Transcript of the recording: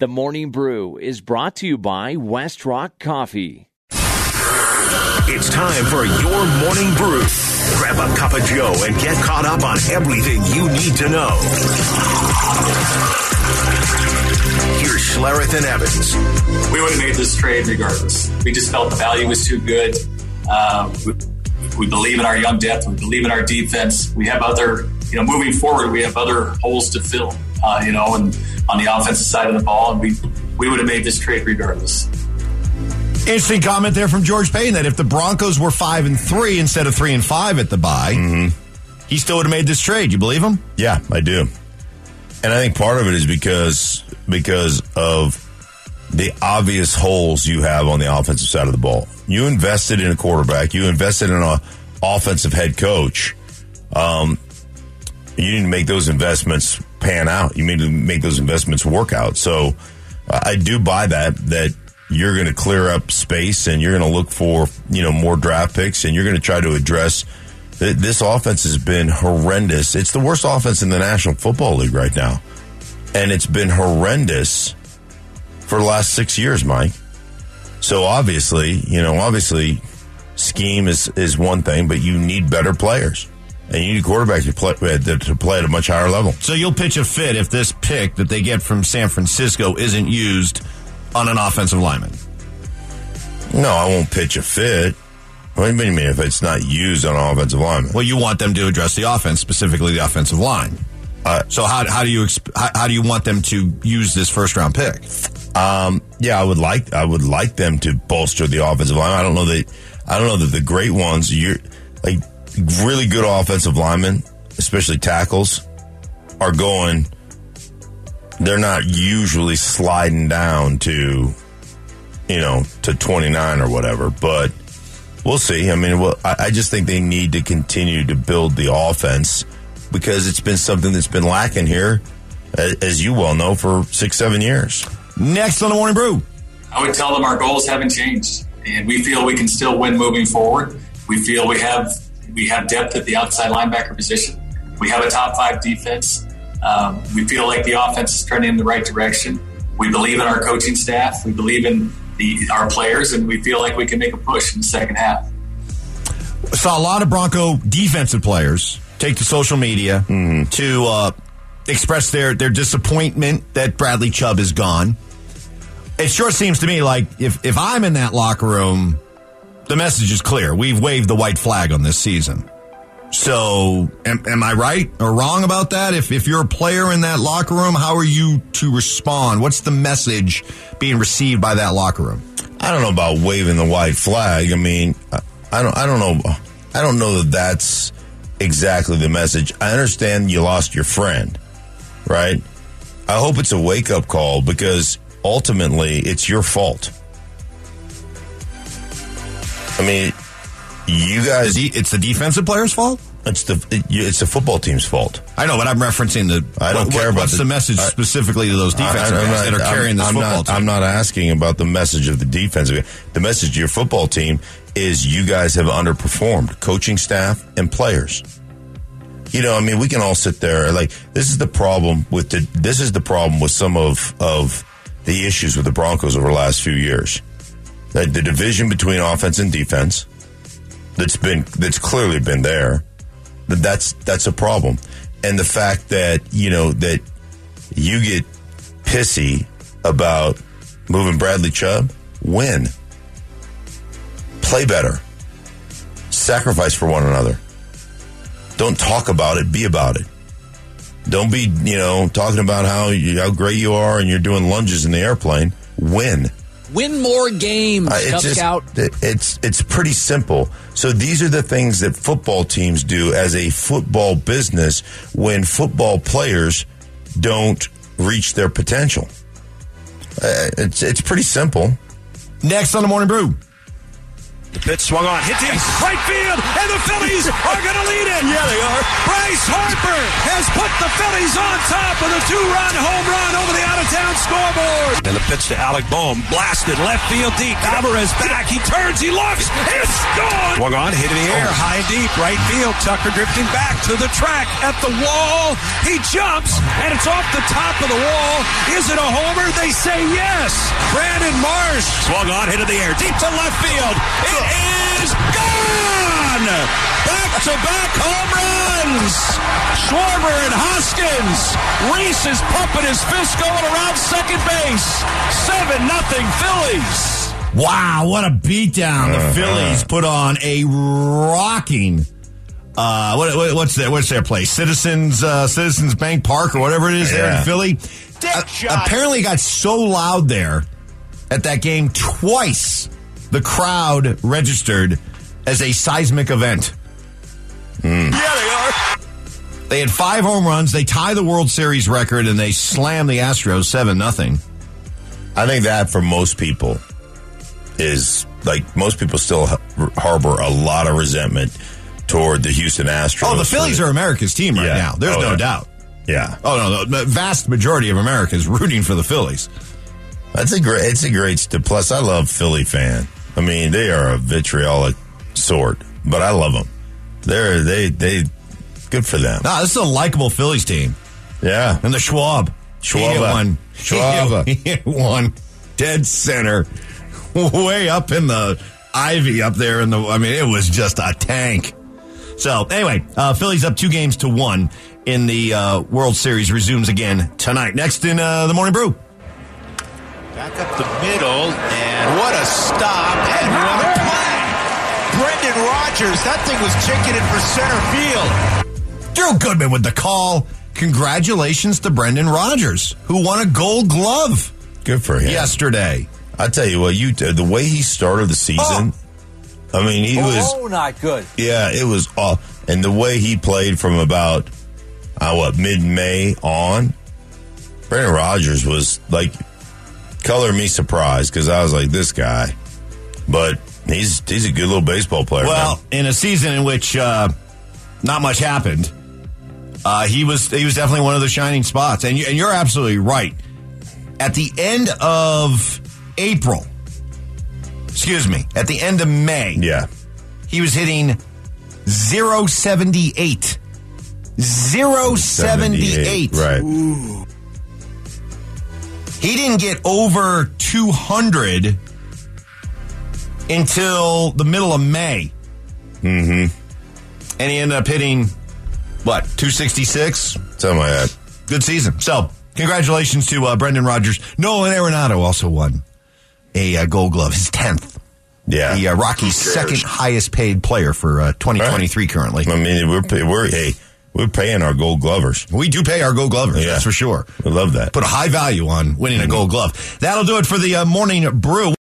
The Morning Brew is brought to you by West Rock Coffee. It's time for your morning brew. Grab a cup of Joe and get caught up on everything you need to know. Here's Schlereth and Evans. We would have made this trade regardless. We just felt the value was too good. Uh, we, we believe in our young depth. We believe in our defense. We have other, you know, moving forward, we have other holes to fill, uh, you know, and on the offensive side of the ball, and we we would have made this trade regardless. Interesting comment there from George Paton that if the Broncos were five and three instead of three and five at the bye, Mm-hmm. he still would have made this trade. You believe him? Yeah, I do. And I think part of it is because because of the obvious holes you have on the offensive side of the ball. You invested in a quarterback, you invested in a offensive head coach. Um, you need to make those investments pan out. You need to make those investments work out. So uh, I do buy that that you're going to clear up space and you're going to look for you know more draft picks and you're going to try to address th- this offense has been horrendous. It's the worst offense in the National Football League right now, and it's been horrendous for the last six years, Mike. So obviously, you know, obviously, scheme is is one thing, but you need better players, and you need quarterbacks to play to play at a much higher level. So you'll pitch a fit if this pick that they get from San Francisco isn't used on an offensive lineman. No, I won't pitch a fit. What do you mean if it's not used on an offensive lineman? Well, you want them to address the offense, specifically the offensive line. Uh, so how, how do you exp- how, how do you want them to use this first round pick? Um, yeah, I would like I would like them to bolster the offensive line. I don't know that I don't know that the great ones you're like really good offensive linemen, especially tackles, are going. They're not usually sliding down to, you know, to twenty nine or whatever, but we'll see. I mean, well, I, I just think they need to continue to build the offense because it's been something that's been lacking here, a- as you well know, for six seven years. Next on the morning brew. I would tell them our goals haven't changed, and we feel we can still win moving forward. We feel we have we have depth at the outside linebacker position. We have a top five defense. Um, we feel like the offense is turning in the right direction. We believe in our coaching staff. We believe in the our players, and we feel like we can make a push in the second half. saw a lot of Bronco defensive players take to social media to uh, express their, their disappointment that Bradley Chubb is gone. It sure seems to me like if, if I'm in that locker room, the message is clear. We've waved the white flag on this season. So, am, am I right or wrong about that? If, if you're a player in that locker room, how are you to respond? What's the message being received by that locker room? I don't know about waving the white flag. I mean, I- don't. I don't know. I don't know that that's exactly the message. I understand you lost your friend, right? I hope it's a wake up call because ultimately it's your fault. I mean, you guys. It's the defensive player's fault. It's the it's the football team's fault. I know, but I'm referencing the. I don't what- care about what's the, message I- specifically to those defensive I- I'm guys not- that are carrying this I'm football not, team. I'm not asking about the message of the defensive. The message of your football team is you guys have underperformed, coaching staff and players. You know, I mean, we can all sit there like this is the problem with the this is the problem with some of of the issues with the Broncos over the last few years. That the division between offense and defense that's been that's clearly been there. That that's that's a problem, and the fact that you know that you get pissy about moving Bradley Chubb, win, play better, sacrifice for one another. Don't talk about it, be about it. Don't be, you know, talking about how how great you are and you're doing lunges in the airplane. Win. Win more games, Uh, Cub it's just- Scout. it's it's pretty simple. So these are the things that football teams do as a football business when football players don't reach their potential. Uh, it's it's pretty simple. Next on the morning brew. The pitch swung on, hit deep, right field, and the Phillies are going to lead it. Yeah, they are. Bryce Harper has put the Phillies on top with a two-run home run over the out-of-town scoreboard. And the pitch to Alec Bohm. Blasted left field deep. Alvarez back. He turns. He looks. It's gone. Swung on. Hit in the air. Oh. High and deep. Right field. Tucker drifting back to the track. At the wall. He jumps. And it's off the top of the wall. Is it a homer? They say yes. Brandon Marsh. Swung on. Hit in the air. Deep to left field. It is gone. Back to back home runs. Schwarber and Hoskins. Rhys is pumping his fist going around second base. 7 nothing Phillies. Wow, what a beatdown the Phillies put on a rocking. Uh, what, what- what's their what's their place? Citizens uh, Citizens Bank Park or whatever it is there Yeah. in Philly. Uh, apparently, got so loud there at that game twice. The crowd registered as a seismic event. Hmm. Yeah, they are. They had five home runs. They tie the World Series record and they slam the Astros seven nothing. I think that for most people is like most people still harbor a lot of resentment toward the Houston Astros. Oh, the Phillies are America's team right Yeah. now. There's Oh, no yeah. doubt. Yeah, Oh no, the vast majority of America is rooting for the Phillies. that's a great. It's a great. Plus, I love Philly fan. I mean, they are a vitriolic sort, but I love them. They're they they good for them. No, this is a likable Phillies team. Yeah, And the Schwab. Schwab. One. Schwab. He hit, he hit one dead center. Way up in the ivy up there in the I mean, it was just a tank. So anyway, uh, Phillies up two games to one in the uh, World Series resumes again tonight. Next in uh, the morning brew. Back up the middle, and what a stop, and what a play! Brendan Rodgers, that thing was chicken in for center field. Drew Goodman with the call. Congratulations to Brendan Rodgers, who won a gold glove good for him. yesterday. I tell you what, you the way he started the season. I mean, he was Oh, not good. Yeah, it was off. And the way he played from about, uh, what, mid May on, Brendan Rodgers was like, color me surprised because I was like, this guy. But he's he's a good little baseball player. Well, man. in a season in which uh, not much happened, uh, he was he was definitely one of the shining spots. And you, and you're absolutely right. At the end of April, excuse me, at the end of May, yeah. he was hitting 078. 078. Right. He didn't get over 200 until the middle of May. Mm-hmm. And he ended up hitting, what, 266? Something like that. Good season. So, congratulations to uh, Brendan Rodgers. Nolan Arenado also won a uh, gold glove, his 10th. Yeah. The uh, Rockies' second highest paid player for uh, 2023 currently. I mean, we're, we're, hey, we're paying our gold glovers. We do pay our gold glovers, Yeah. that's for sure. We love that. Put a high value on winning a gold glove. That'll do it for the uh, morning brew.